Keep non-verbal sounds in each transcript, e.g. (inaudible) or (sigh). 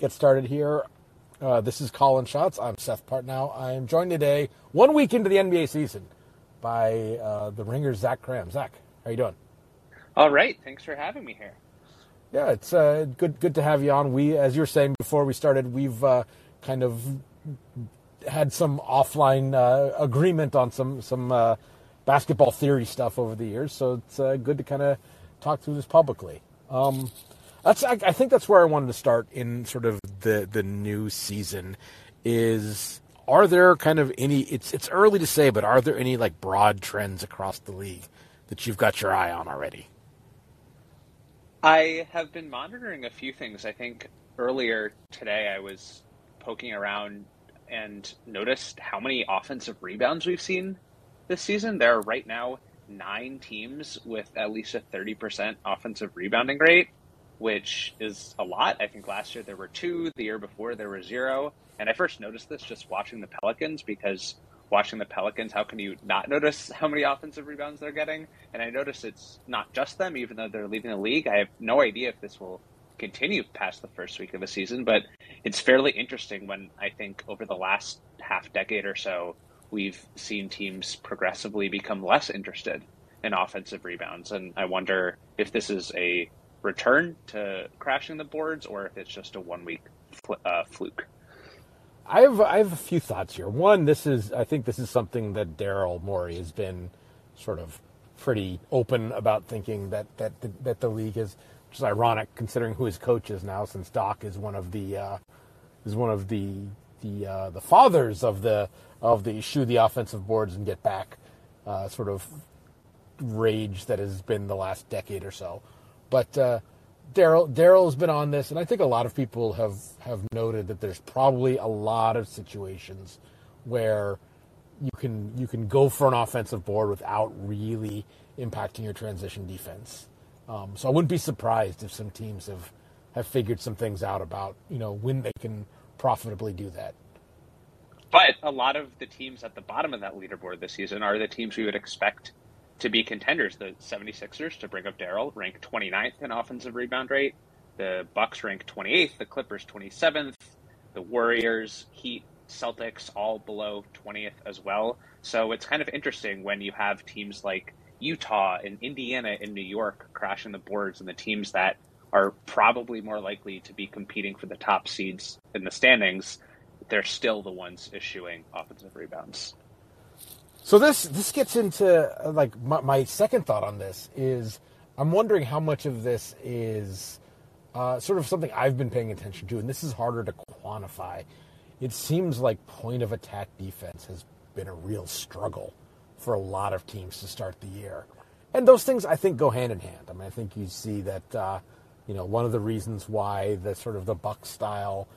get started here. Uh, this is Colin Shots. I'm Seth Partnow. I am joined today, one week into the NBA season, by uh, the Ringer's Zach Kram. Zach, how you doing? All right. Thanks for having me here. Yeah, it's uh, good. Good to have you on. We, as you were saying before we started, we've uh, kind of had some offline uh, agreement on some some uh, basketball theory stuff over the years, so it's good to kind of talk through this publicly. Um, that's I, I think that's where I wanted to start in sort of the the new season. Is are there kind of any? It's it's early to say, but are there any like broad trends across the league that you've got your eye on already? I have been monitoring a few things. I think earlier today I was poking around and noticed how many offensive rebounds we've seen this season. There are right now nine teams with at least a 30% offensive rebounding rate which is a lot. I think last year there were two, the year before there were zero. And I first noticed this just watching the Pelicans because watching the Pelicans, how can you not notice (laughs) how many offensive rebounds they're getting? And I notice it's not just them, even though they're leaving the league. I have no idea if this will continue past the first week of the season, but it's fairly interesting when I think over the last half decade or so, we've seen teams progressively become less interested in offensive rebounds. And I wonder if this is a return to crashing the boards or if it's just a one week fl- uh, fluke. I have I have a few thoughts here. One, this is I think this is something that Daryl Morey has been sort of pretty open about thinking that that the, that the league is, which is ironic considering who his coach is now, since Doc is one of the uh, is one of the the uh, the fathers of the of the shoe the offensive boards and get back uh, sort of rage that has been the last decade or so. But uh, Daryl Daryl's been on this, and I think a lot of people have have noted that there's probably a lot of situations where you can you can go for an offensive board without really impacting your transition defense. Um, so I wouldn't be surprised if some teams have have figured some things out about you know when they can profitably do that. But a lot of the teams at the bottom of that leaderboard this season are the teams we would expect to be contenders. The 76ers, to bring up Daryl, rank 29th in offensive rebound rate. The Bucks rank 28th. The Clippers 27th. The Warriors, Heat, Celtics all below 20th as well. So it's kind of interesting when you have teams like Utah and Indiana and New York crashing the boards and the teams that are probably more likely to be competing for the top seeds in the standings, they're still the ones issuing offensive rebounds. So this this gets into uh, like my, my, second thought on this is I'm wondering how much of this is uh, sort of something I've been paying attention to, and this is harder to quantify. It seems like point of attack defense has been a real struggle for a lot of teams to start the year, and those things I think go hand in hand. I mean, I think you see that uh, you know one of the reasons why the sort of the Buck style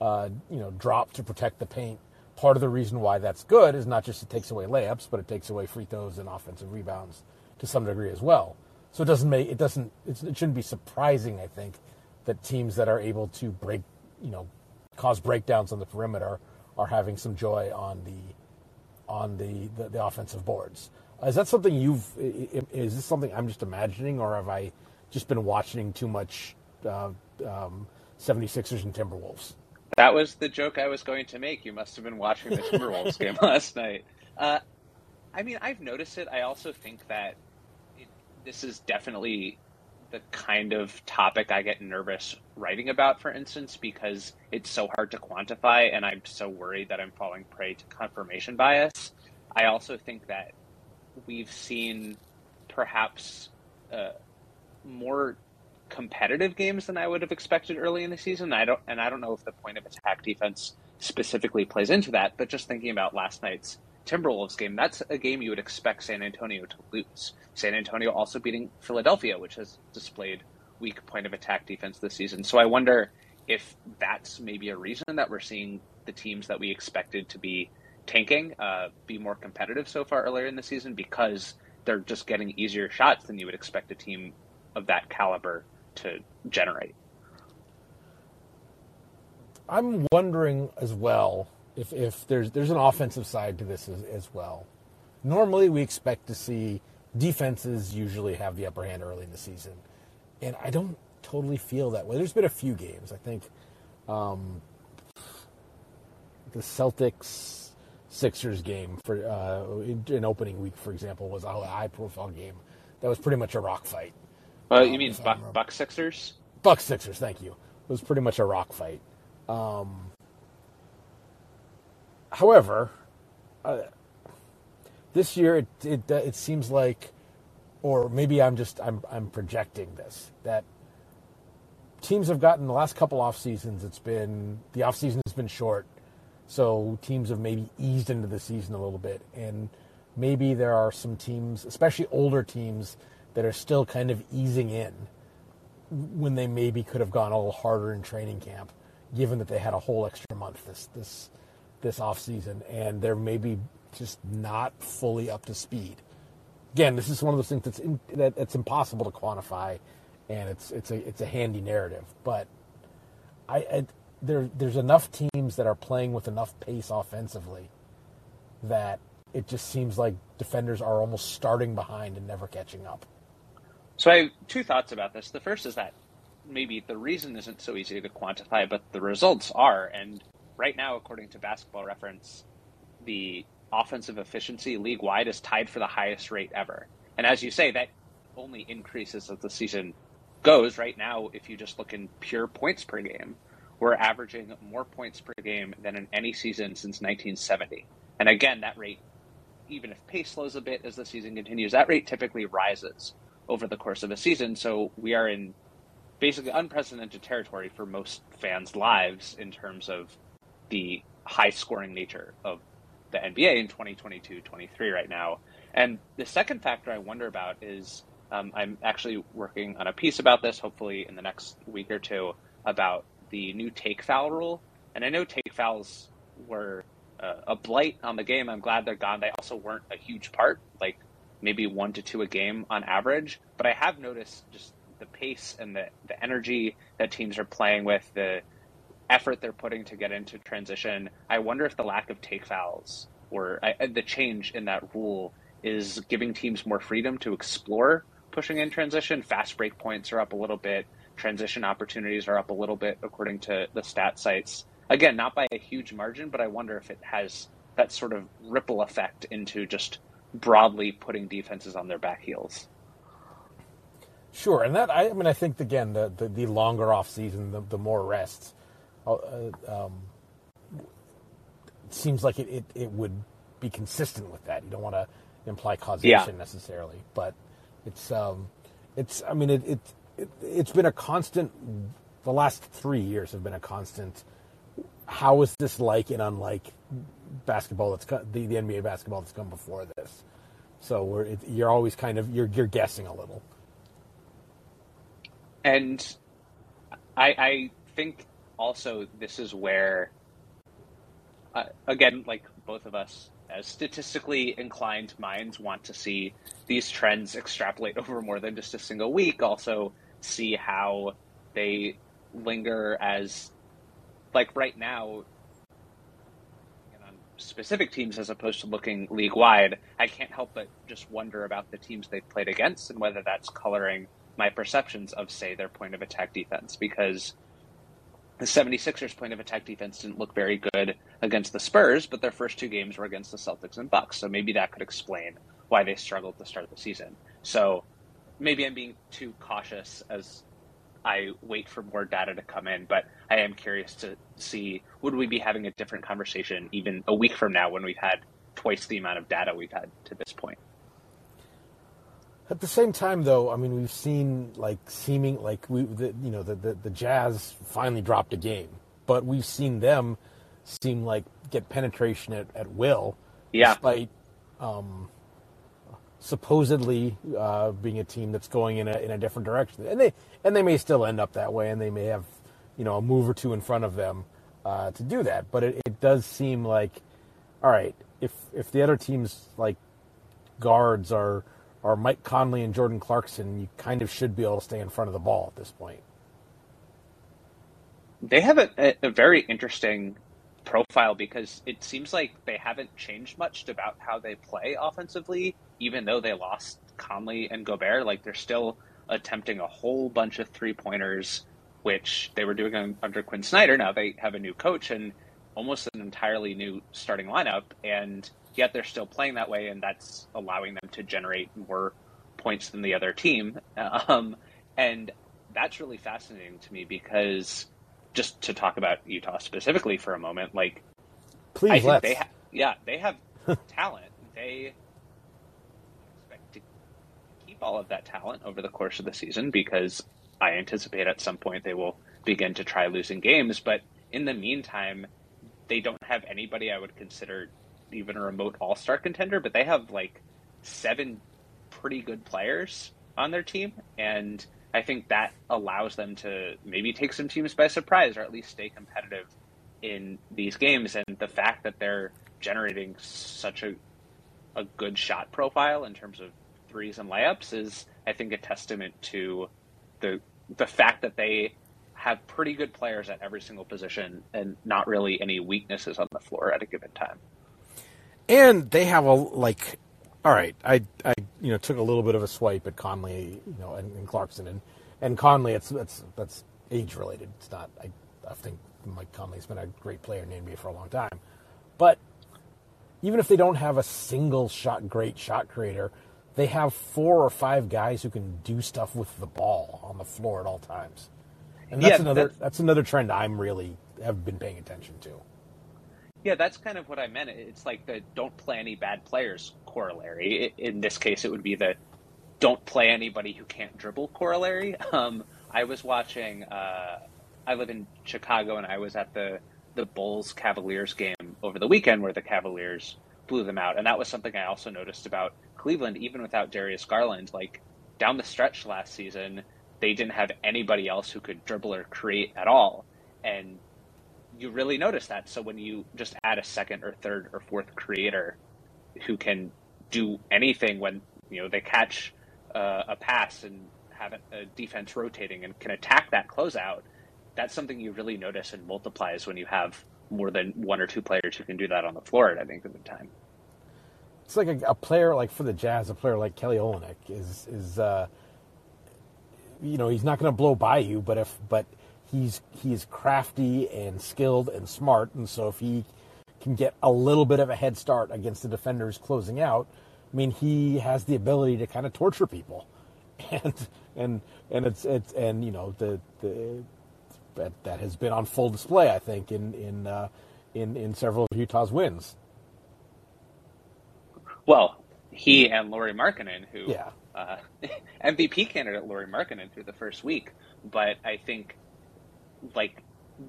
uh, you know drop to protect the paint part of the reason why that's good is not just it takes away layups, but it takes away free throws and offensive rebounds to some degree as well. So it doesn't make it doesn't it shouldn't be surprising, I think, that teams that are able to break, you know, cause breakdowns on the perimeter are having some joy on the on the the, the offensive boards. Uh, is that something you've? Is this something I'm just imagining, or have I just been watching too much uh, um, 76ers and Timberwolves? That was the joke I was going to make. You must have been watching the Timberwolves game (laughs) last night. Uh, I mean, I've noticed it. I also think that it, this is definitely the kind of topic I get nervous writing about, for instance, because it's so hard to quantify and I'm so worried that I'm falling prey to confirmation bias. I also think that we've seen perhaps uh, more competitive games than I would have expected early in the season. I don't, and I don't know if the point of attack defense specifically plays into that. But just thinking about last night's Timberwolves game, that's a game you would expect San Antonio to lose. San Antonio also beating Philadelphia, which has displayed weak point of attack defense this season. So I wonder if that's maybe a reason that we're seeing the teams that we expected to be tanking uh, be more competitive so far earlier in the season because they're just getting easier shots than you would expect a team of that caliber to generate. I'm wondering as well if, if there's there's an offensive side to this as, as well. Normally, we expect to see defenses usually have the upper hand early in the season, and I don't totally feel that way. There's been a few games. I think Um, the Celtics Sixers game for uh, in, in opening week, for example, was a high profile game. That was pretty much a rock fight. Uh, you mean Buck, Buck Sixers? Buck Sixers, thank you. It was pretty much a rock fight. Um, however, uh, this year it, it it seems like, or maybe I'm just I'm I'm projecting this that teams have gotten the last couple off seasons. It's been the off season has been short, so teams have maybe eased into the season a little bit, and maybe there are some teams, especially older teams, that are still kind of easing in when they maybe could have gone a little harder in training camp, given that they had a whole extra month this this this off season, and they're maybe just not fully up to speed. Again, this is one of those things that's in, that it's impossible to quantify, and it's it's a it's a handy narrative. But I, I there there's enough teams that are playing with enough pace offensively that it just seems like defenders are almost starting behind and never catching up. So I have two thoughts about this. The first is that maybe the reason isn't so easy to quantify, but the results are. And right now, according to Basketball Reference, the offensive efficiency league wide is tied for the highest rate ever. And as you say, that only increases as the season goes. Right now, if you just look in pure points per game, we're averaging more points per game than in any season since 1970. And again, that rate, even if pace slows a bit as the season continues, that rate typically rises over the course of a season. So we are in basically unprecedented territory for most fans' lives in terms of the high scoring nature of the NBA in 2022 23 right now. And the second factor I wonder about is um, I'm actually working on a piece about this, hopefully in the next week or two, about the new take foul rule. And I know take fouls were uh, a blight on the game. I'm glad they're gone. They also weren't a huge part, like maybe one to two a game on average. But I have noticed just the pace and the, the energy that teams are playing with, the effort they're putting to get into transition. I wonder if the lack of take fouls or I, the change in that rule is giving teams more freedom to explore pushing in transition. Fast break points are up a little bit. Transition opportunities are up a little bit according to the stat sites. Again, not by a huge margin, but I wonder if it has that sort of ripple effect into just broadly putting defenses on their back heels. Sure, and that I, I mean I think again the the, the longer off season, the, the more rests, uh, um, it seems like it, it, it would be consistent with that. You don't want to imply causation yeah. necessarily, but it's um, it's I mean it, it it it's been a constant. The last three years have been a constant. How is this like and unlike basketball that's the, the NBA basketball that's come before this? So it, you're always kind of you're you're guessing a little. And I, I think also this is where, uh, again, like both of us as statistically inclined minds want to see these trends extrapolate (laughs) over more than just a single week. Also, see how they linger as, like right now, specific teams as opposed to looking league wide. I can't help but just wonder about the teams they've played against and whether that's coloring my perceptions of, say, their point of attack defense because the 76ers point of attack defense didn't look very good against the Spurs, but their first two games were against the Celtics and Bucks. So maybe that could explain why they struggled to start the season. So maybe I'm being too cautious as I wait for more data to come in, but I am curious to see would we be having a different conversation even a week from now when we've had twice the amount of data we've had to this point. At the same time, though, I mean, we've seen like seeming like we, the, you know, the, the, the Jazz finally dropped a game, but we've seen them seem like get penetration at, at will, yeah. despite um, supposedly uh, being a team that's going in a in a different direction, and they and they may still end up that way, and they may have you know a move or two in front of them uh, to do that, but it, it does seem like, all right, if if the other teams like guards are are Mike Conley and Jordan Clarkson, you kind of should be able to stay in front of the ball at this point. They have a, a very interesting profile because it seems like they haven't changed much about how they play offensively, even though they lost Conley and Gobert. Like they're still attempting a whole bunch of three pointers which they were doing under Quin Snyder. Now they have a new coach and almost an entirely new starting lineup, and yet they're still playing that way, and that's allowing them to generate more points than the other team. (laughs) Um, and that's really fascinating to me because just to talk about Utah specifically for a moment, like Please, I think they ha- yeah they have (laughs) talent. They expect to keep all of that talent over the course of the season because I anticipate at some point they will begin to try losing games. But in the meantime, they don't have anybody I would consider even a remote All Star contender. But they have like seven pretty good players on their team, and I think that allows them to maybe take some teams by surprise or at least stay competitive in these games. And the fact that they're generating such a a good shot profile in terms of threes and layups is, I think, a testament to the the fact that they have pretty good players at every single position and not really any weaknesses on the floor at a given time. and they have a like all right. I i you know took a little bit of a swipe at conley you know and, and clarkson. And and conley it's that's that's age related. It's not i i think mike conley's been a great player in the nba for a long time. But even if they don't have a single shot great shot creator they have four or five guys who can do stuff with the ball on the floor at all times. And that's Yeah, another that's- that's another trend i'm really have been paying attention to. Yeah, that's kind of what I meant. It's like the don't play any bad players corollary. In this case, it would be the don't play anybody who can't dribble corollary. (laughs) Um, I was watching. Uh, I live in Chicago, and I was at the the Bulls Cavaliers game over the weekend, where the Cavaliers blew them out, and that was something I also noticed about Cleveland. Even without Darius Garland, like down the stretch last season, they didn't have anybody else who could dribble or create at all, and you really notice that. So when you just add a second or third or fourth creator who can do anything when you know they catch uh, a pass and have a, defense rotating and can attack that closeout, that's something you really notice and multiplies when you have more than one or two players who can do that on the floor at any given time. it's like a, a player like for the Jazz, a player like Kelly Olynyk is is uh, you know he's not going to blow by you, but if but he's he's crafty and skilled and smart, and so if he can get a little bit of a head start against the defenders closing out, I mean he has the ability to kind of torture people, (laughs) and and and it's it's and you know the the that, that has been on full display, I think, in in uh, in in several of Utah's wins. Well, he and Lauri Markkanen, who Yeah. uh, (laughs) MVP candidate Lauri Markkanen through the first week, but I think like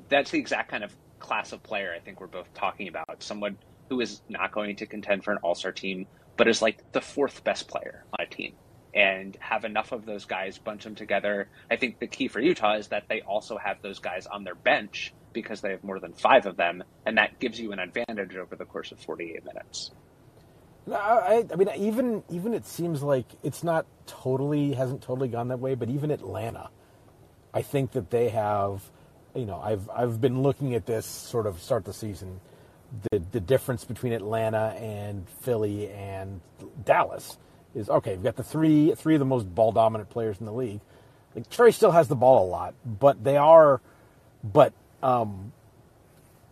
that's the exact kind of class of player I think we're both talking about. Someone who is not going to contend for an All Star team, but is like the fourth best player on a team, and have enough of those guys bunch them together. I think the key for Utah is that they also have those guys on their bench because they have more than five of them, and that gives you an advantage over the course of 48 minutes. No, I, I mean, even even it seems like it's not totally hasn't totally gone that way, but even Atlanta, I think that they have, you know, I've I've been looking at this sort of start the season, the the difference between Atlanta and Philly and Dallas is okay. We've got the three three of the most ball dominant players in the league. Like Trey still has the ball a lot, but they are, but um,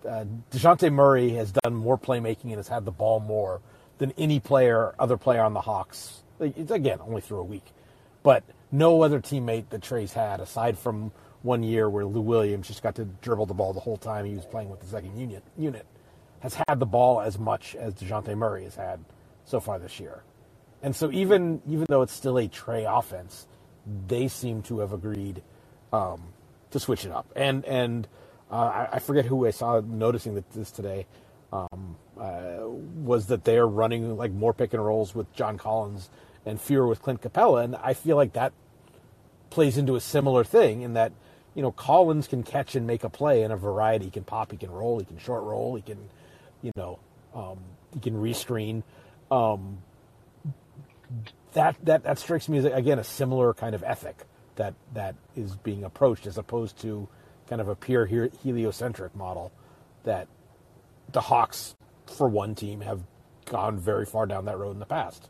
uh, Dejounte Murray has done more playmaking and has had the ball more than any player, other player on the Hawks. Like, It's again only through a week, but no other teammate that Trey's had aside from one year where Lou Williams just got to dribble the ball the whole time he was playing with the second unit unit has had the ball as much as Dejounte Murray has had so far this year. And so even even though it's still a Trey offense, they seem to have agreed um, to switch it up. And and uh, I, I forget who I saw noticing that this today um, uh, was that they're running like more pick and rolls with John Collins and fewer with Clint Capela, and I feel like that plays into a similar thing in that you know Collins can catch and make a play in a variety. He can pop, he can roll, he can short roll, he can you know um, he can rescreen. Um, that that that strikes me as again a similar kind of ethic that that is being approached as opposed to kind of a pure heliocentric model that the Hawks for one team have gone very far down that road in the past.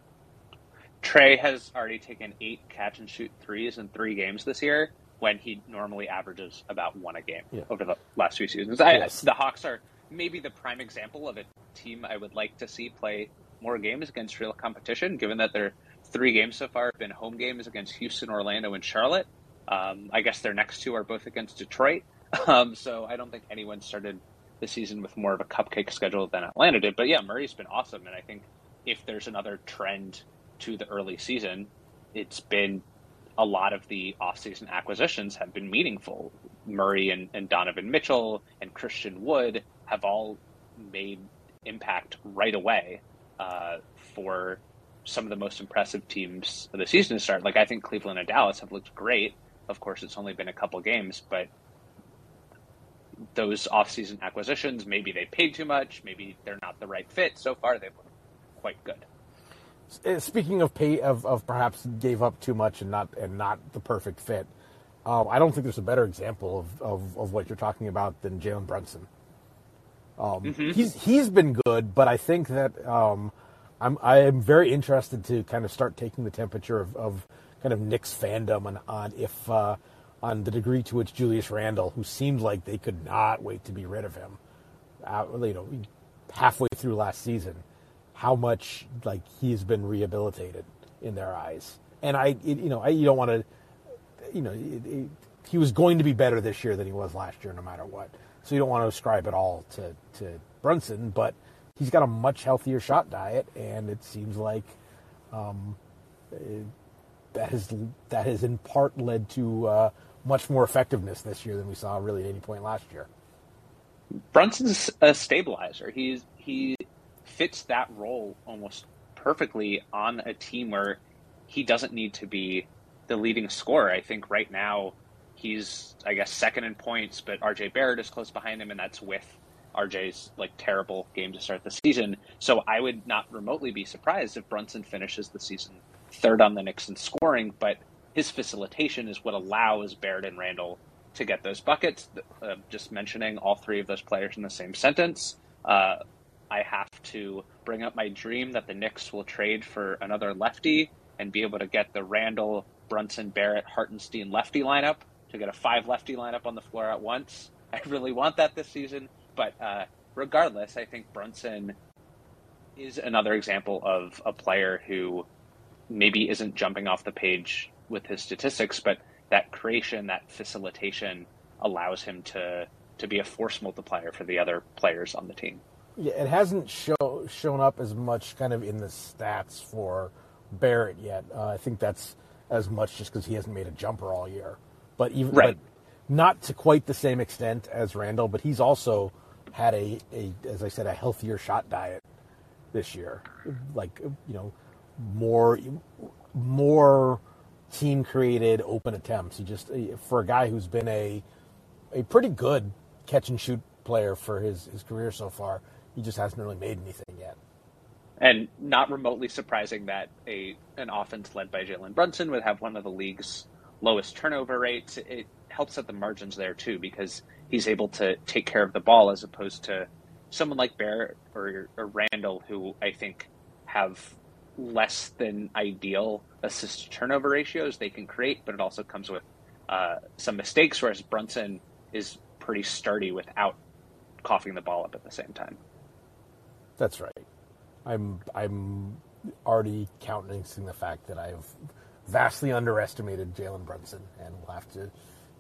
Trey has already taken eight catch and shoot threes in three games this year, when he normally averages about one a game Yeah. over the last few seasons. I, Yes. The Hawks are maybe the prime example of a team I would like to see play more games against real competition, given that their three games so far have been home games against Houston, Orlando, and Charlotte. Um, I guess their next two are both against Detroit. (laughs) Um, so I don't think anyone started the season with more of a cupcake schedule than Atlanta did. But yeah, Murray's been awesome. And I think if there's another trend to the early season, it's been a lot of the offseason acquisitions have been meaningful. Murray and, and Donovan Mitchell and Christian Wood have all made impact right away uh, for some of the most impressive teams of the season to start. Like I think Cleveland and Dallas have looked great. Of course, it's only been a couple games, but those offseason acquisitions, maybe they paid too much, maybe they're not the right fit. So far, they've looked quite good. Uh, Speaking of pay, of, of perhaps gave up too much and not and not the perfect fit, uh, I don't think there's a better example of, of, of what you're talking about than Jalen Brunson. Um, He's he's been good, but I think that um, I'm I am very interested to kind of start taking the temperature of, of kind of Knicks fandom on, on if uh, on the degree to which Julius Randle, who seemed like they could not wait to be rid of him, uh, you know, halfway through last season, how much like he's been rehabilitated in their eyes. And I, it, you know, I you don't want to, you know, it, it, he was going to be better this year than he was last year, no matter what. So you don't want to ascribe it all to to Brunson, but he's got a much healthier shot diet, and it seems like um, eh, that has that has in part led to uh, much more effectiveness this year than we saw really at any point last year. Brunson's a stabilizer. He's he fits that role almost perfectly on a team where he doesn't need to be the leading scorer. I think right now he's I guess second in points, but RJ Barrett is close behind him, and that's with RJ's like terrible game to start the season. So I would not remotely be surprised if Brunson finishes the season third on the Knicks in scoring, but his facilitation is what allows Barrett and Randle to get those buckets. Uh, just mentioning all three of those players in the same sentence, uh, I have to bring up my dream that the Knicks will trade for another lefty and be able to get the Randle, Brunson, Barrett, Hartenstein lefty lineup to get a five lefty lineup on the floor at once. (laughs) I really want that this season, but uh, regardless, I think Brunson is another example of a player who maybe isn't jumping off the page with his statistics, but that creation, that facilitation allows him to to be a force multiplier for the other players on the team. Yeah, it hasn't show, shown up as much kind of in the stats for Barrett yet. Uh, I think that's as much just because he hasn't made a jumper all year. But even Right. but not to quite the same extent as Randle. But he's also had a, a as I said a healthier shot diet this year. Like you know more more team created open attempts. He just for a guy who's been a a pretty good catch and shoot player for his, his career so far. He just hasn't really made anything yet. And not remotely surprising that a an offense led by Jalen Brunson would have one of the league's lowest turnover rates. It helps at the margins there too because he's able to take care of the ball as opposed to someone like Barrett or, or Randle who I think have less than ideal assist turnover ratios they can create, but it also comes with uh, some mistakes. Whereas Brunson is pretty sturdy without coughing the ball up at the same time. That's right. I'm I'm already countenancing the fact that I've vastly underestimated Jalen Brunson, and we'll have to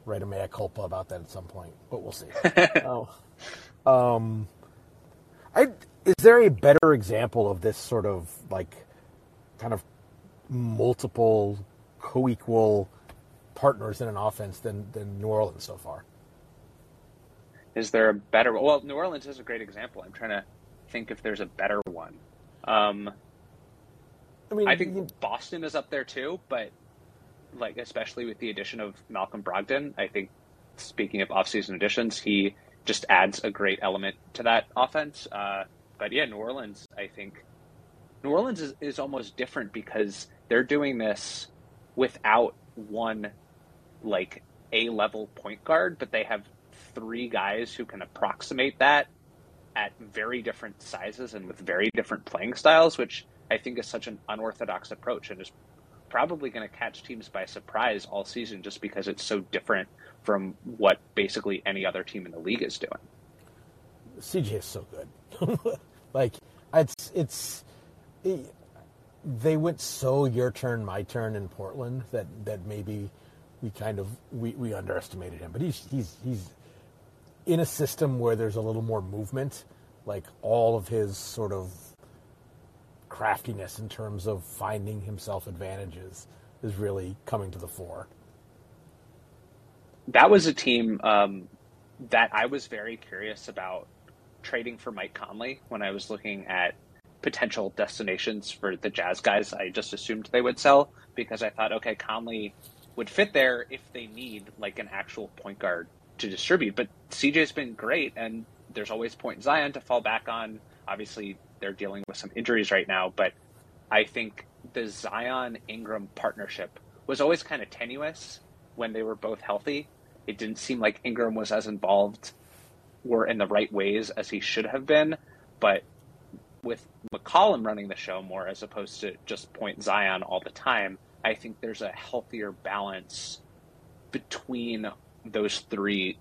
write a mea culpa about that at some point. But we'll see. (laughs) oh, um, I is there a better example of this sort of like kind of multiple co-equal partners in an offense than than New Orleans so far? Is there a better? Well, New Orleans is a great example. I'm trying to think if there's a better one. Um, I mean, I you- think Boston is up there too, but like especially with the addition of Malcolm Brogdon, I think speaking of offseason additions, he just adds a great element to that offense. Uh, but yeah, New Orleans, I think New Orleans is, is almost different because they're doing this without one like A level point guard, but they have three guys who can approximate that at very different sizes and with very different playing styles, which I think is such an unorthodox approach and is probably going to catch teams by surprise all season just because it's so different from what basically any other team in the league is doing. CJ is so good. (laughs) like it's it's it, they went so your turn my turn in Portland that that maybe we kind of we, we underestimated him. But he's he's he's in a system where there's a little more movement, like all of his sort of craftiness in terms of finding himself advantages is really coming to the fore. That was a team um, that I was very curious about trading for Mike Conley when I was looking at potential destinations for the Jazz guys. I just assumed they would sell because I thought, okay, Conley would fit there if they need like an actual point guard to distribute. But CJ's been great, and there's always Point Zion to fall back on. Obviously, they're dealing with some injuries right now, but I think the Zion Ingram partnership was always kind of tenuous when they were both healthy. It didn't seem like Ingram was as involved or in the right ways as he should have been, but with McCollum running the show more as opposed to just point Zion all the time, I think there's a healthier balance between those three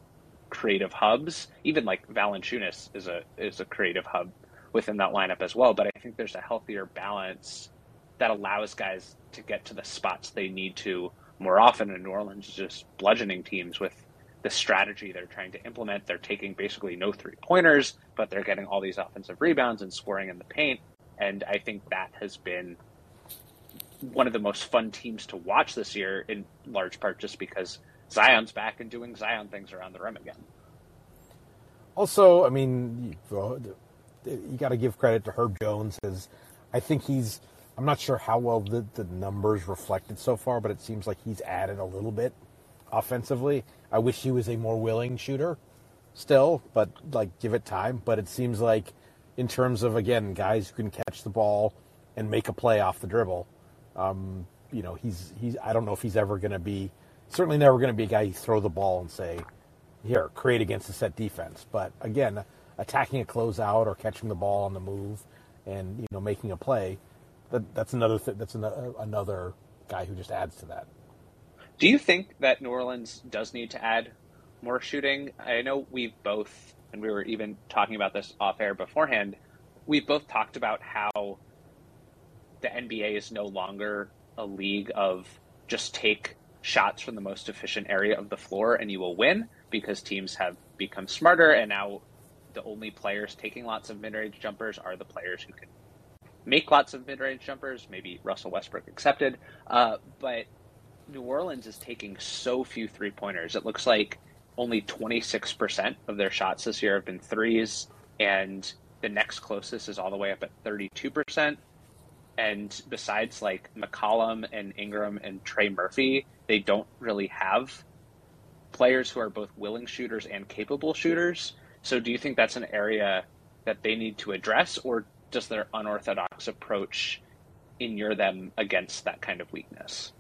creative hubs. Even like Valanciunas is a is a creative hub within that lineup as well. But I think there's a healthier balance that allows guys to get to the spots they need to more often. And New Orleans is just bludgeoning teams with the strategy they're trying to implement. They're taking basically no three pointers, but they're getting all these offensive rebounds and scoring in the paint. And I think that has been one of the most fun teams to watch this year, in large part just because Zion's back and doing Zion things around the rim again. Also, I mean, you got to give credit to Herb Jones as I think he's. I'm not sure how well the, the numbers reflected so far, but it seems like he's added a little bit offensively. I wish he was a more willing shooter still, but like give it time. But it seems like in terms of again guys who can catch the ball and make a play off the dribble, um, you know he's he's. I don't know if he's ever going to be certainly never going to be a guy you throw the ball and say here create against the set defense. But again, attacking a closeout or catching the ball on the move and you know making a play, that, that's another th- that's an, another guy who just adds to that. Do you think that New Orleans does need to add more shooting? I know we've both, and we were even talking about this off air beforehand. We've both talked about how the NBA is no longer a league of just take shots from the most efficient area of the floor and you will win because teams have become smarter and now the only players taking lots of mid-range jumpers are the players who can make lots of mid-range jumpers, maybe Russell Westbrook accepted. Uh, but New Orleans is taking so few three-pointers. It looks like only 26% of their shots this year have been threes, and the next closest is all the way up at 32%. And besides like McCollum and Ingram and Trey Murphy, they don't really have players who are both willing shooters and capable shooters. So do you think that's an area that they need to address, or does their unorthodox approach inure them against that kind of weakness?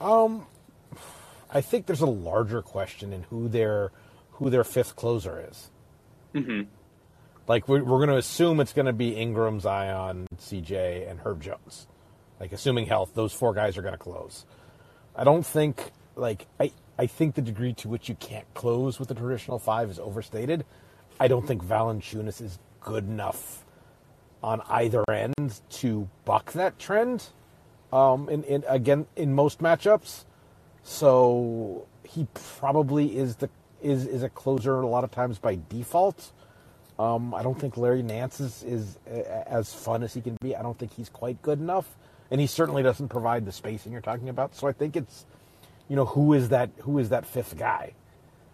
Um, I think there's a larger question in who their who their fifth closer is. Mm-hmm. Like we're, we're going to assume it's going to be Ingram, Zion, CJ, and Herb Jones. Like assuming health, those four guys are going to close. I don't think like I I think the degree to which you can't close with the traditional five is overstated. I don't think Valanciunas is good enough on either end to buck that trend. Um, in, in again in most matchups, so he probably is the is is a closer a lot of times by default. Um, I don't think Larry Nance is, is as fun as he can be. I don't think he's quite good enough, and he certainly doesn't provide the spacing you're talking about. So I think it's you know, who is that? Who is that fifth guy?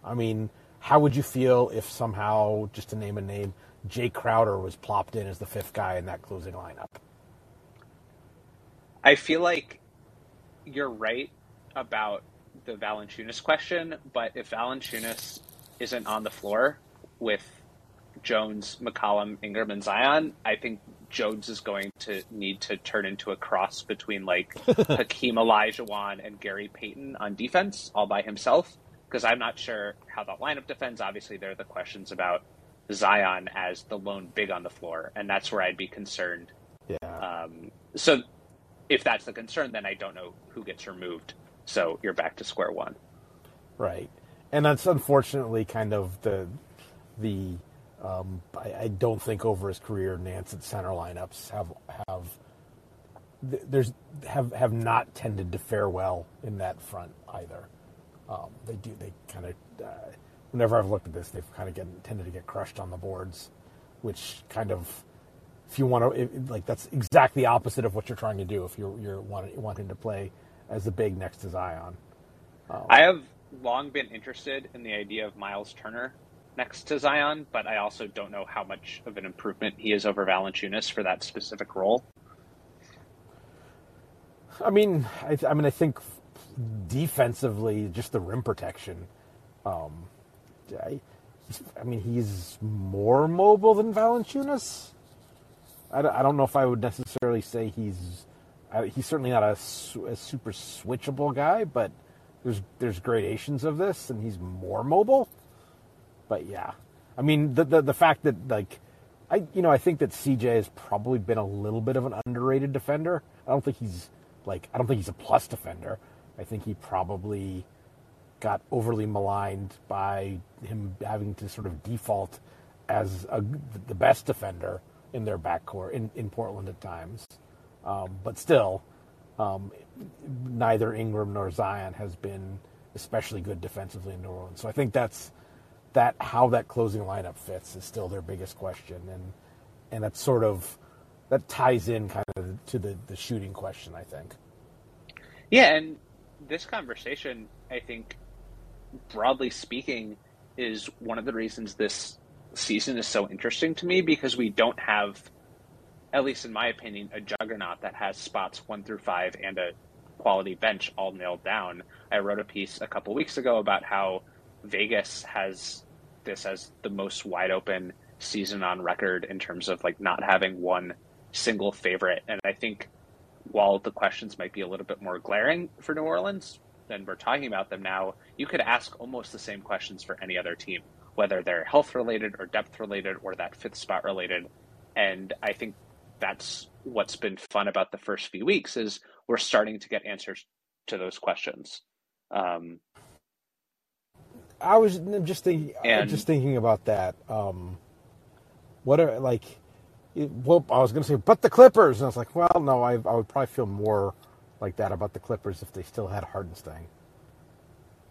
I mean, how would you feel if somehow, just to name a name, Jae Crowder was plopped in as the fifth guy in that closing lineup? I feel like you're right about the Valanciunas question, but if Valanciunas isn't on the floor with Jones, McCollum, Ingram, and Zion, I think Jones is going to need to turn into a cross between like (laughs) Hakeem Olajuwon and Gary Payton on defense all by himself. Because I'm not sure how the lineup defends. Obviously, there are the questions about Zion as the lone big on the floor, and that's where I'd be concerned. Yeah. Um, so if that's the concern, then I don't know who gets removed. So you're back to square one. Right, and that's unfortunately kind of the the. Um, I, I, don't think over his career, Nance at center lineups have have there's have have not tended to fare well in that front either. Um, they do they kind of uh, whenever I've looked at this, they've kind of get, tended to get crushed on the boards, which kind of if you want to like that's exactly the opposite of what you're trying to do if you're you're wanting, wanting to play as the big next to Zion. Um, I have long been interested in the idea of Miles Turner next to Zion, but I also don't know how much of an improvement he is over Valanciunas for that specific role. I mean, I, I mean, I think defensively, just the rim protection. Um, I, I mean, he's more mobile than Valanciunas. I, I don't know if I would necessarily say he's. he's certainly not a, a super switchable guy, but there's there's gradations of this, and he's more mobile. But yeah, I mean the the, the fact that like I you know I think that CJ has probably been a little bit of an underrated defender. I don't think he's like I don't think he's a plus defender. I think he probably got overly maligned by him having to sort of default as a, the best defender in their backcourt in, in Portland at times. Um, but still, um, neither Ingram nor Zion has been especially good defensively in New Orleans. So I think that's that how that closing lineup fits is still their biggest question, and and that's sort of that ties in kind of to the the shooting question. I think. Yeah, and this conversation, I think, broadly speaking, is one of the reasons this season is so interesting to me because we don't have, at least in my opinion, a juggernaut that has spots one through five and a quality bench all nailed down. I wrote a piece a couple weeks ago about how Vegas has this as the most wide open season on record in terms of like not having one single favorite. And I think while the questions might be a little bit more glaring for New Orleans than we're talking about them now, you could ask almost the same questions for any other team, whether they're health related or depth related or that fifth spot related. And I think that's what's been fun about the first few weeks is we're starting to get answers to those questions. Um, I was just thinking, and, just thinking about that. Um, what are like? well, I was going to say, but the Clippers, and I was like, well, no, I, I would probably feel more like that about the Clippers if they still had Hartenstein.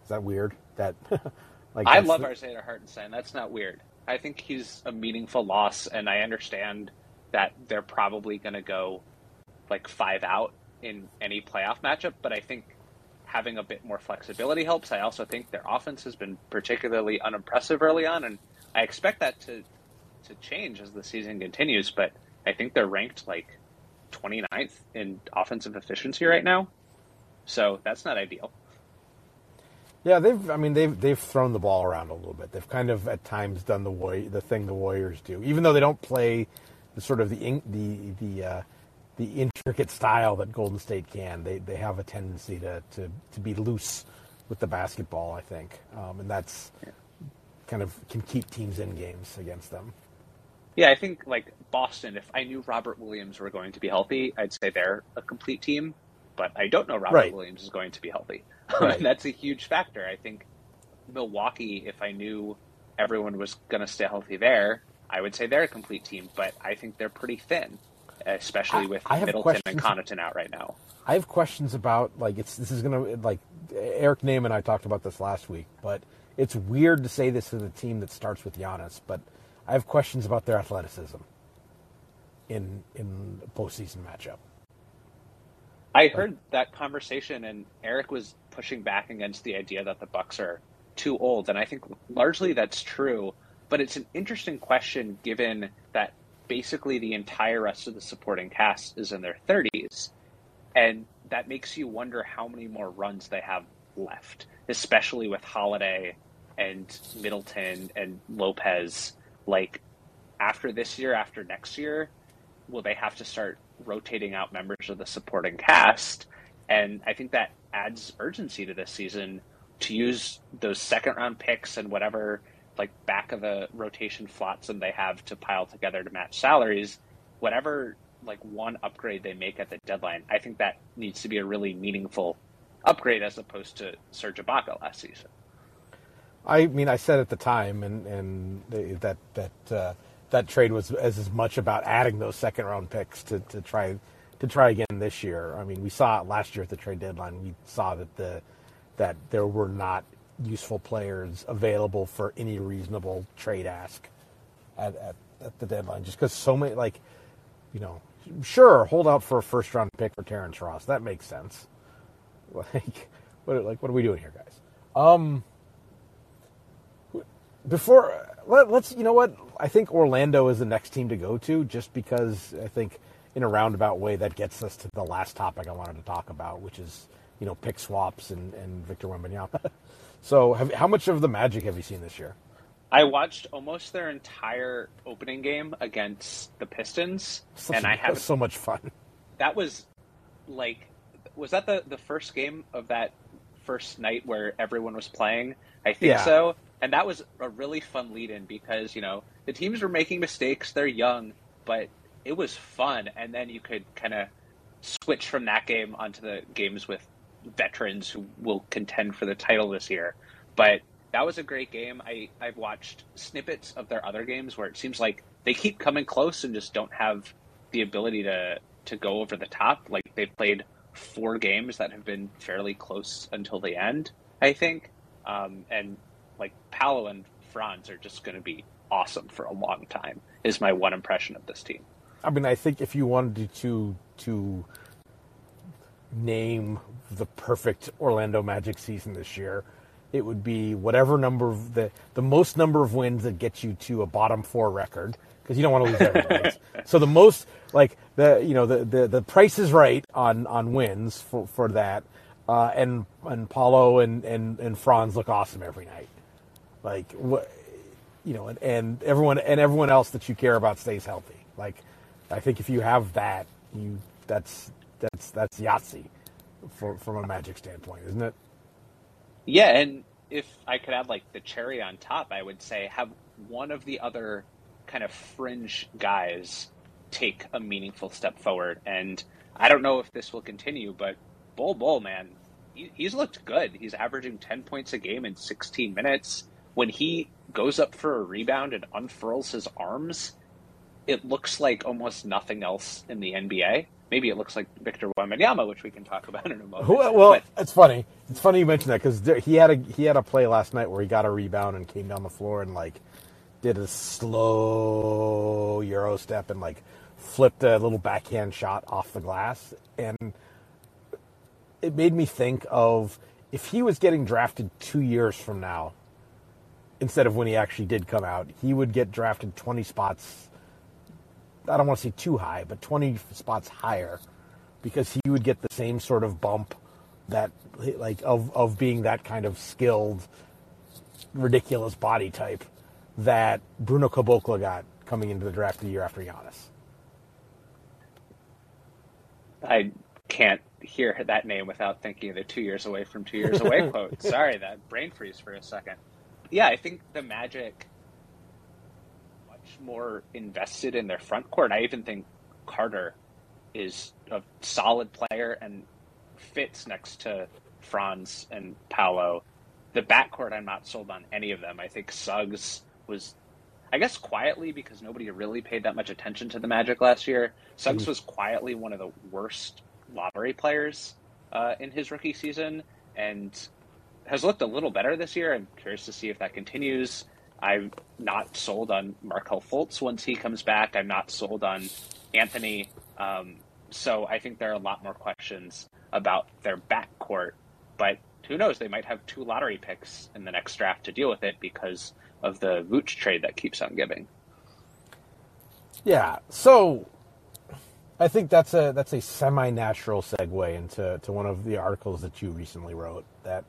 Is that weird? That (laughs) like I love the... Isaiah Hartenstein. That's not weird. I think he's a meaningful loss, and I understand that they're probably going to go like five out in any playoff matchup. But I think having a bit more flexibility helps. I also think their offense has been particularly unimpressive early on, and I expect that to to change as the season continues. But I think they're ranked like 29th in offensive efficiency right now, so that's not ideal. Yeah, they've. I mean, they've they've thrown the ball around a little bit. They've kind of at times done the the thing the Warriors do, even though they don't play the sort of the the the uh, the intricate style that Golden State can. They they have a tendency to to, to be loose with the basketball, I think, um, and that's kind of can keep teams in games against them. Yeah, I think like Boston. If I knew Robert Williams were going to be healthy, I'd say they're a complete team. But I don't know Robert right. Williams is going to be healthy. (laughs) Right. that's a huge factor. I think Milwaukee. If I knew everyone was going to stay healthy there, I would say they're a complete team. But I think they're pretty thin especially with I, I Middleton and Connaughton out right now. I have questions about like it's this is gonna like Eric Nehm and I talked about this last week, but it's weird to say this to the team that starts with Giannis, but I have questions about their athleticism in in postseason matchup. I heard that conversation, and Eric was pushing back against the idea that the Bucks are too old, and I think largely that's true. But it's an interesting question given that basically the entire rest of the supporting cast is in their 30s. And that makes you wonder how many more runs they have left, especially with Holiday and Middleton and Lopez. Like, after this year, after next year, will they have to start rotating out members of the supporting cast? And I think that adds urgency to this season to use those second round picks and whatever like back of the rotation slots flotsam they have to pile together to match salaries, whatever like one upgrade they make at the deadline, I think that needs to be a really meaningful upgrade as opposed to Serge Ibaka last season. I mean, I said at the time, and and that that uh, that trade was as, as much about adding those second round picks to, to try to try again this year. I mean, we saw it last year at the trade deadline. We saw that the that there were not useful players available for any reasonable trade ask at, at, at the deadline, just because so many like you know, sure, hold out for a first round pick for Terrence Ross. That makes sense. (laughs) Like, what like what are we doing here, guys? Um, before let, us you know what I think Orlando is the next team to go to, just because I think in a roundabout way that gets us to the last topic I wanted to talk about, which is you know pick swaps and, and Victor Wembanyama. (laughs) so, have, how much of the Magic have you seen this year? I watched almost their entire opening game against the Pistons, Such and a, I had so much fun. That was like, was that the the first game of that first night where everyone was playing? I think Yeah. so, and that was a really fun lead in because you know the teams were making mistakes. They're young, but it was fun, and then you could kind of switch from that game onto the games with veterans who will contend for the title this year. But that was a great game. I, I've watched snippets of their other games where it seems like they keep coming close and just don't have the ability to, to go over the top. Like they played four games that have been fairly close until the end, I think. Um, and like Paolo and Franz are just going to be awesome for a long time, is my one impression of this team. I mean, I think if you wanted to to name the perfect Orlando Magic season this year, it would be whatever number of the the most number of wins that gets you to a bottom four record because you don't want to lose every (laughs) night. So the most like the you know the, the the price is right on on wins for for that, uh, and and Paolo and and and Franz look awesome every night. Like what you know, and, and everyone and everyone else that you care about stays healthy. Like I think if you have that, you that's that's that's Yahtzee for, from a Magic standpoint, isn't it? Yeah, and if I could add like the cherry on top, I would say have one of the other kind of fringe guys take a meaningful step forward. And I don't know if this will continue, but Bol Bol, man, he, he's looked good. He's averaging 10 points a game in 16 minutes. When he goes up for a rebound and unfurls his arms, it looks like almost nothing else in the NBA. Maybe it looks like Victor Wembanyama, which we can talk about in a moment. Well, well But- it's funny. It's funny you mentioned that because he had a he had a play last night where he got a rebound and came down the floor and like did a slow euro step and like flipped a little backhand shot off the glass and it made me think of if he was getting drafted two years from now instead of when he actually did come out, he would get drafted 20 spots. I don't want to say too high, but 20 spots higher because he would get the same sort of bump that like of of being that kind of skilled ridiculous body type that Bruno Caboclo got coming into the draft the year after Giannis. I can't hear that name without thinking of the two years away from two years away (laughs) quote. Sorry, that brain freeze for a second. Yeah, I think the Magic more invested in their front court. I even think Carter is a solid player and fits next to Franz and Paolo. The backcourt, I'm not sold on any of them. I think Suggs was, I guess, quietly because nobody really paid that much attention to the Magic last year. Suggs was quietly one of the worst lottery players uh, in his rookie season and has looked a little better this year. I'm curious to see if that continues. I'm not sold on Markelle Fultz once he comes back. I'm not sold on Anthony. Um, so I think there are a lot more questions about their backcourt. But who knows? They might have two lottery picks in the next draft to deal with it because of the Vooch trade that keeps on giving. Yeah. So I think that's a that's a semi natural segue into to one of the articles that you recently wrote that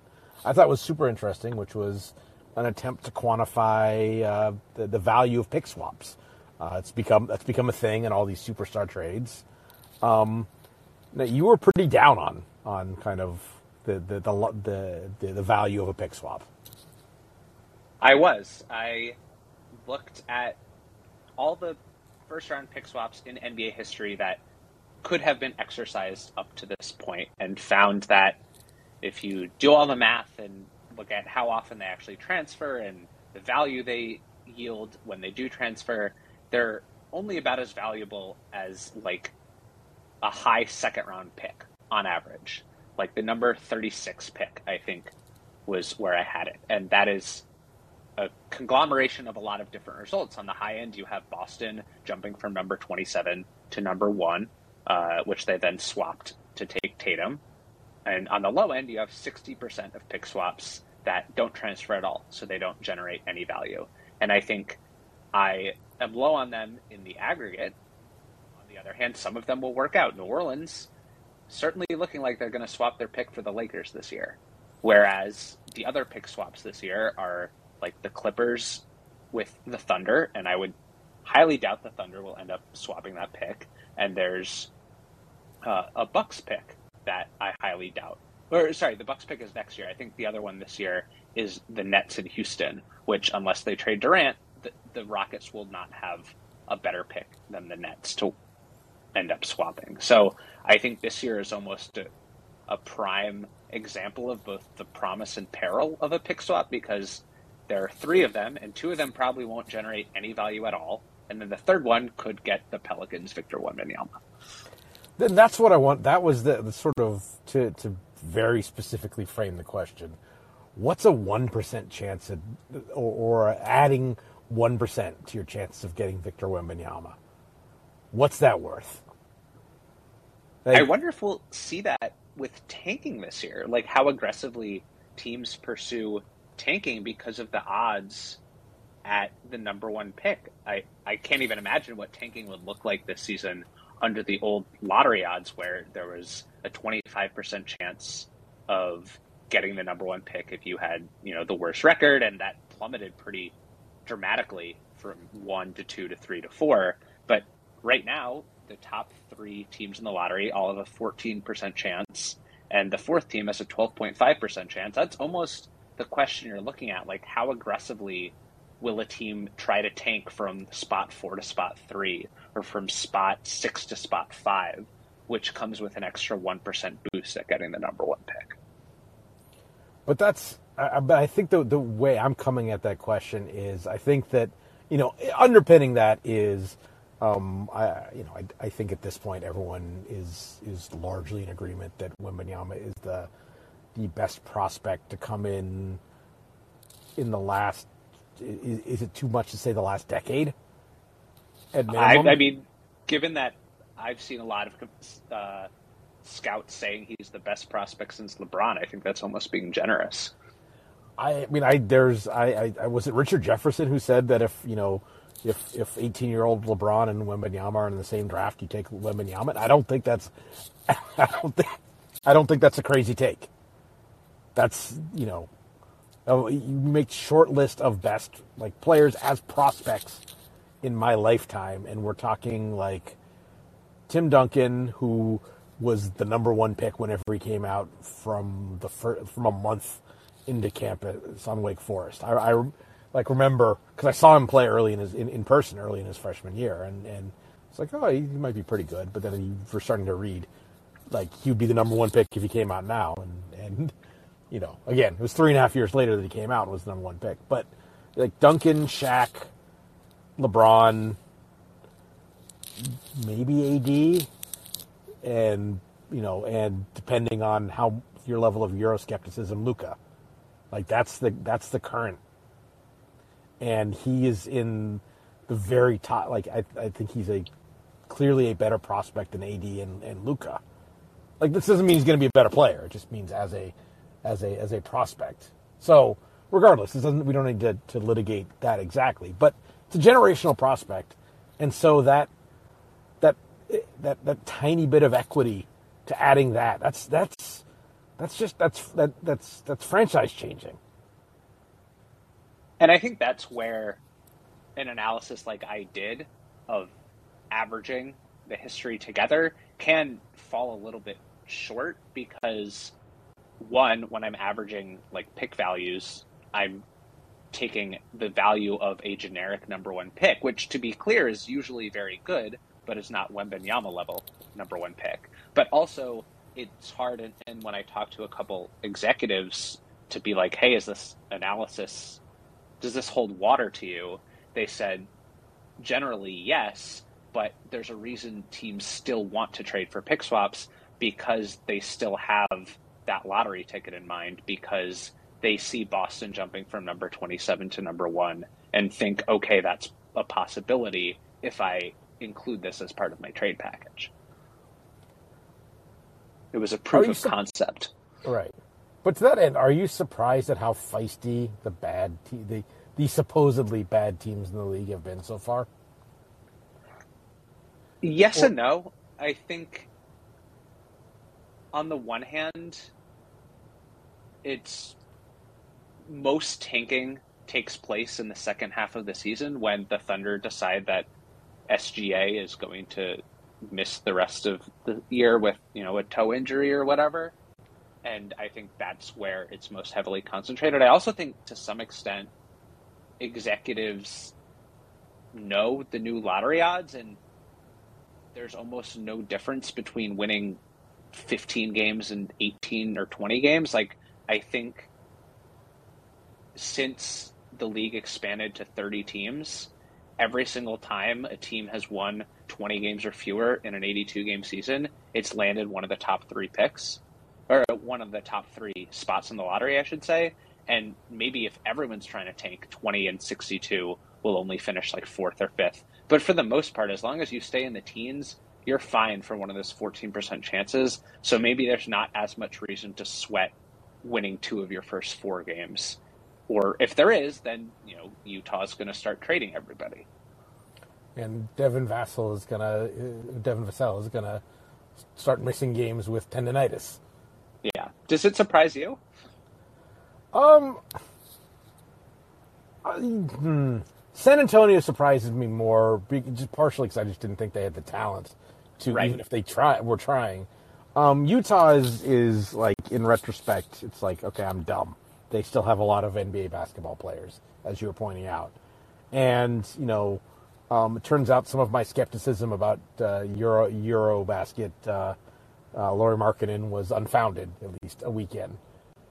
I thought was super interesting, which was an attempt to quantify uh, the, the value of pick swaps. Uh, it's become that's become a thing in all these superstar trades. Um, you were pretty down on on kind of the the, the, the, the value of a pick swap. I was. I looked at all the first round pick swaps in NBA history that could have been exercised up to this point and found that if you do all the math and look at how often they actually transfer and the value they yield when they do transfer, they're only about as valuable as like a high second round pick on average. Like the number 36 pick, I think, was where I had it. And that is a conglomeration of a lot of different results. On the high end, you have Boston jumping from number 27 to number one, uh, which they then swapped to take Tatum. And on the low end, you have 60% of pick swaps that don't transfer at all, so they don't generate any value. And I think I am low on them in the aggregate. On the other hand, some of them will work out. New Orleans certainly looking like they're going to swap their pick for the Lakers this year. Whereas the other pick swaps this year are like the Clippers with the Thunder, and I would highly doubt the Thunder will end up swapping that pick. And there's uh, a Bucks pick that I highly doubt. Or sorry, the Bucks pick is next year. I think the other one this year is the Nets in Houston, which unless they trade Durant, the, the Rockets will not have a better pick than the Nets to end up swapping. So I think this year is almost a, a prime example of both the promise and peril of a pick swap because there are three of them, and two of them probably won't generate any value at all. And then the third one could get the Pelicans Victor Wembanyama. Then that's what I want. That was the, the sort of to to very specifically frame the question. What's a one percent chance of, or, or adding one percent to your chances of getting Victor Wembanyama? What's that worth? Like, I wonder if we'll see that with tanking this year. Like how aggressively teams pursue tanking because of the odds at the number one pick. I, I can't even imagine what tanking would look like this season under the old lottery odds where there was a 25% chance of getting the number one pick if you had, you know, the worst record and that plummeted pretty dramatically from 1 to 2 to 3 to 4. But right now, the top 3 teams in the lottery all have a 14% chance and the fourth team has a 12.5% chance. That's almost the question you're looking at like how aggressively will a team try to tank from spot four to spot three or from spot six to spot five, which comes with an extra 1% boost at getting the number one pick. But that's, I, but I think the, the way I'm coming at that question is I think that, you know, underpinning that is, um, I, you know, I, I think at this point everyone is is largely in agreement that Wembanyama is the the best prospect to come in in the last. Is, is it too much to say the last decade? I, I, mean, given that I've seen a lot of uh, scouts saying he's the best prospect since LeBron, I think that's almost being generous. I mean, I there's I, I was it Richard Jefferson who said that if you know if if 18 year old LeBron and Wembanyama are in the same draft, you take Wembanyama. I don't think that's (laughs) I don't think I don't think that's a crazy take that's you know you make short list of best like players as prospects in my lifetime, and we're talking like Tim Duncan, who was the number one pick whenever he came out from the from a month into campus on Wake Forest. I, I like remember because I saw him play early in his in, in person early in his freshman year, and and it's like oh he, he might be pretty good, but then you were starting to read like he would be the number one pick if he came out now, and and you know, again, it was three and a half years later that he came out and was the number one pick. But like Duncan, Shaq, LeBron, maybe AD, and you know, and depending on how your level of Euroscepticism, Luka. Like that's the that's the current, and he is in the very top. Like I I think he's a clearly a better prospect than AD and, and Luka. Like this doesn't mean he's going to be a better player. It just means as a as a as a prospect. So regardless, this doesn't we don't need to, to litigate that exactly, but it's a generational prospect, and so that that that that tiny bit of equity to adding that that's that's that's just that's that that's that's franchise changing. And I think that's where an analysis like I did of averaging the history together can fall a little bit short because one, when I'm averaging like pick values, I'm taking the value of a generic number one pick, which, to be clear, is usually very good, but it's not Wembanyama level number one pick. But also, it's hard, and, and when I talk to a couple executives to be like, hey, is this analysis, does this hold water to you? They said, generally, yes, but there's a reason teams still want to trade for pick swaps because they still have that lottery ticket in mind because they see Boston jumping from number 27 to number one and think, okay, that's a possibility if I include this as part of my trade package. It was a proof of su- concept. Right. But to that end, are you surprised at how feisty the bad te- the the supposedly bad teams in the league have been so far? Yes or- and no. I think on the one hand, it's most tanking takes place in the second half of the season when the Thunder decide that SGA is going to miss the rest of the year with, you know, a toe injury or whatever. And I think that's where it's most heavily concentrated. I also think to some extent executives know the new lottery odds and there's almost no difference between winning 15 games and 18 or 20 games. Like I think since the league expanded to 30 teams, every single time a team has won 20 games or fewer in an 82 game season, it's landed one of the top three picks, or one of the top three spots in the lottery, I should say. And maybe if everyone's trying to tank 20 and 62, will only finish like fourth or fifth. But for the most part, as long as you stay in the teens, you're fine for one of those 14% chances. So maybe there's not as much reason to sweat winning two of your first four games. Or if there is, then you know Utah's going to start trading everybody. And Devin Vassell is going to uh, Devin Vassell is going to start missing games with tendonitis. Yeah. Does it surprise you? Um. I, hmm. San Antonio surprises me more, just partially because I just didn't think they had the talent to, right. even if they try, were trying. Um, Utah is, is like in retrospect, it's like okay, I'm dumb. They still have a lot of NBA basketball players, as you were pointing out, and you know, um, it turns out some of my skepticism about uh, Euro Eurobasket, uh, uh, Lauri Markkanen was unfounded, at least a weekend.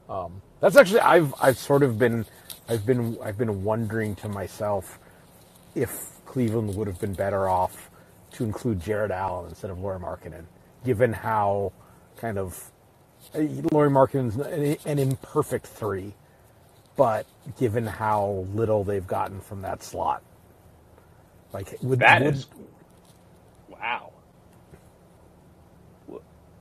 Um, that's actually I've I've sort of been I've been I've been wondering to myself if Cleveland would have been better off to include Jarrett Allen instead of Lauri Markkanen given how kind of uh, Lauri Markkanen's an imperfect three, but given how little they've gotten from that slot, like would, that would, is, wow.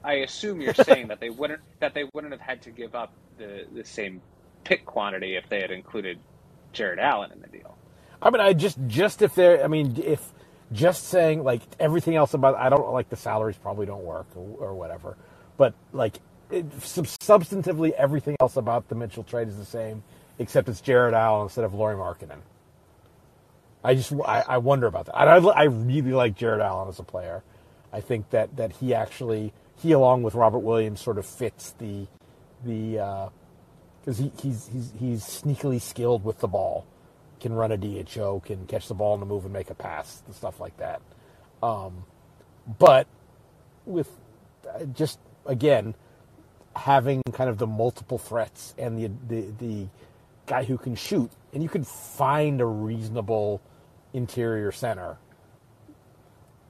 I assume you're (laughs) saying that they wouldn't that they wouldn't have had to give up the the same pick quantity if they had included Jarrett Allen in the deal. I mean, I just just if they're I mean if just saying like everything else about I don't like the salaries probably don't work or, or whatever, but like it, substantively everything else about the Mitchell trade is the same except it's Jarrett Allen instead of Lauri Markkanen. I just I, I wonder about that. I, I really like Jarrett Allen as a player. I think that that he actually he along with Robert Williams sort of fits the the because uh, he, he's he's he's sneakily skilled with the ball can run a DHO, can catch the ball on the move and make a pass, and stuff like that. Um, but with uh, just again having kind of the multiple threats and the, the the guy who can shoot, and you can find a reasonable interior center,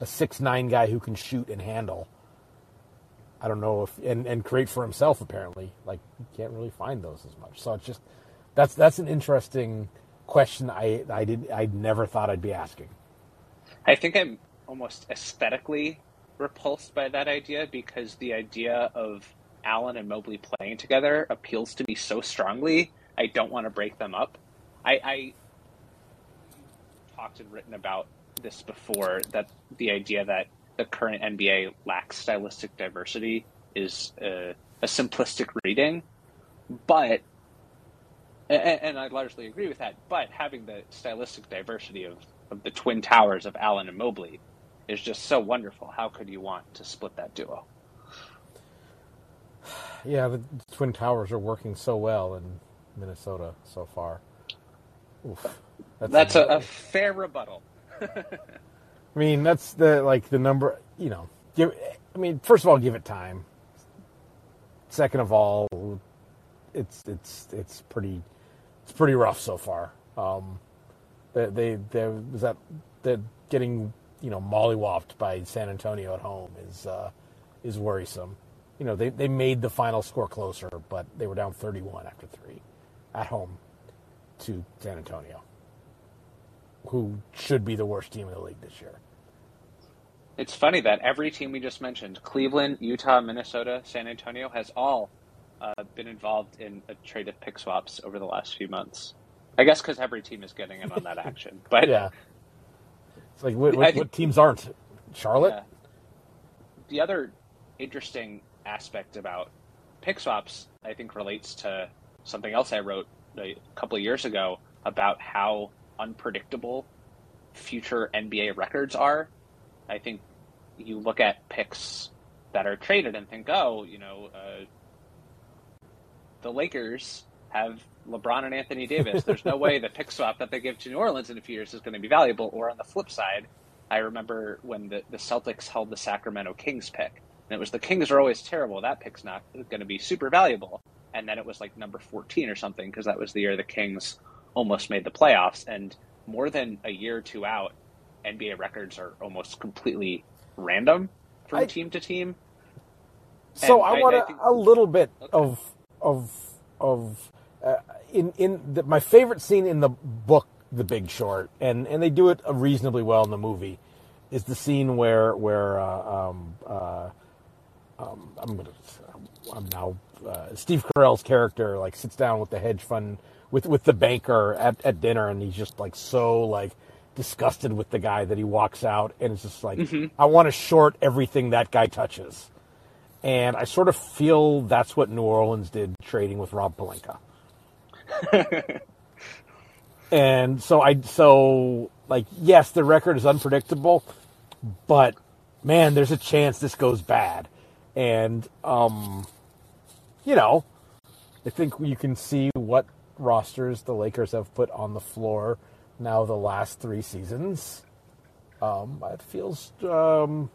a six nine guy who can shoot and handle. I don't know if and, and create for himself apparently. Like you can't really find those as much. So it's just that's that's an interesting question I I did I never thought I'd be asking. I think I'm almost aesthetically repulsed by that idea because the idea of Allen and Mobley playing together appeals to me so strongly. I don't want to break them up. I, I talked and written about this before that the idea that the current NBA lacks stylistic diversity is a, a simplistic reading, but and, and, I largely agree with that. But having the stylistic diversity of, of the twin towers of Allen and Mobley is just so wonderful. How could you want to split that duo? Yeah, the twin towers are working so well in Minnesota so far. Oof. That's a, a fair rebuttal. (laughs) I mean, that's the like the number. You know, give. I mean, first of all, give it time. Second of all, it's it's it's pretty it's pretty rough so far. Um, they they they was that that getting you know mollywopped by San Antonio at home is uh, is worrisome. You know, they they made the final score closer, but they were down 31 after three at home to San Antonio, who should be the worst team in the league this year. It's funny that every team we just mentioned Cleveland, Utah, Minnesota, San Antonio has all uh, been involved in a trade of pick swaps over the last few months. I guess because every team is getting in on that action. (laughs) But yeah, it's like what, what, what teams aren't? Charlotte. Yeah. The other interesting aspect about pick swaps, I think, relates to something else I wrote a couple of years ago about how unpredictable future NBA records are. I think you look at picks that are traded and think, oh, you know, uh, the Lakers have LeBron and Anthony Davis. (laughs) There's no way the pick swap that they give to New Orleans in a few years is going to be valuable. Or on the flip side, I remember when the, the Celtics held the Sacramento Kings pick. And it was the Kings are always terrible. That pick's not going to be super valuable. And then it was like number 14 or something because that was the year the Kings almost made the playoffs. And more than a year or two out, NBA records are almost completely random from I, team to team. So I, I want think, a little bit okay. of of of uh, in in the, my favorite scene in the book, The Big Short, and and they do it reasonably well in the movie, is the scene where where uh, um, uh, um, I'm gonna I'm now uh, Steve Carell's character like sits down with the hedge fund with with the banker at, at dinner, and he's just like so like disgusted with the guy that he walks out, and it's just like mm-hmm. I want to short everything that guy touches. And I sort of feel that's what New Orleans did trading with Rob Pelinka. (laughs) and so I so like yes, the record is unpredictable, but man, there's a chance this goes bad. And um you know, I think you can see what rosters the Lakers have put on the floor now the last 3 seasons. Um it feels um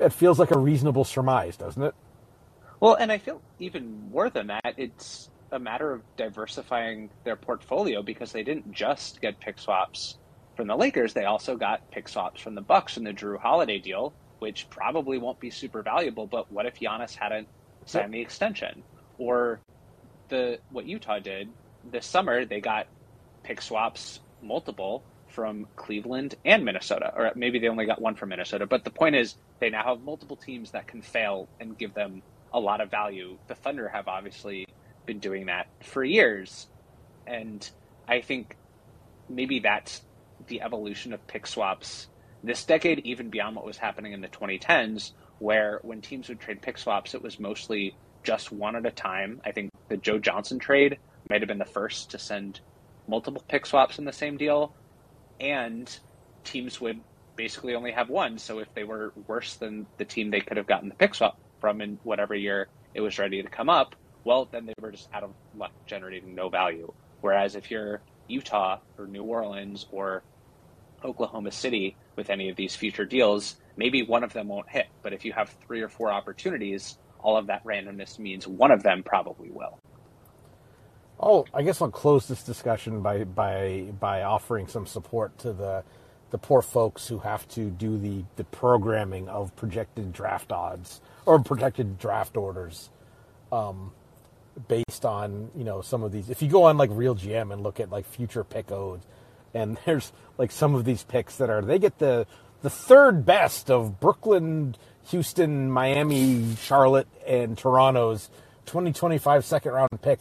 it, feels like a reasonable surmise, doesn't it? Well, and I feel even more than that, it's a matter of diversifying their portfolio because they didn't just get pick swaps from the Lakers; they also got pick swaps from the Bucks in the Jrue Holiday deal, which probably won't be super valuable. But what if Giannis hadn't signed the extension? Or the what Utah did this summer, they got pick swaps multiple from Cleveland and Minnesota, or maybe they only got one from Minnesota. But the point is, they now have multiple teams that can fail and give them a lot of value. The Thunder have obviously been doing that for years, and I think maybe that's the evolution of pick swaps this decade, even beyond what was happening in the 2010s, where when teams would trade pick swaps, it was mostly just one at a time. I think the Joe Johnson trade might have been the first to send multiple pick swaps in the same deal and teams would basically only have one. So if they were worse than the team they could have gotten the pick swap from in whatever year it was ready to come up, well, then they were just out of luck, generating no value. Whereas if you're Utah or New Orleans or Oklahoma City with any of these future deals, maybe one of them won't hit. But if you have three or four opportunities, all of that randomness means one of them probably will. Oh, I guess I'll close this discussion by by by offering some support to the the poor folks who have to do the the programming of projected draft odds or projected draft orders, um, based on you know some of these. If you go on like RealGM and look at like future pick odds, and (laughs) there's like some of these picks that are they get the the third best of Brooklyn, Houston, Miami, Charlotte, and Toronto's 2025 second round pick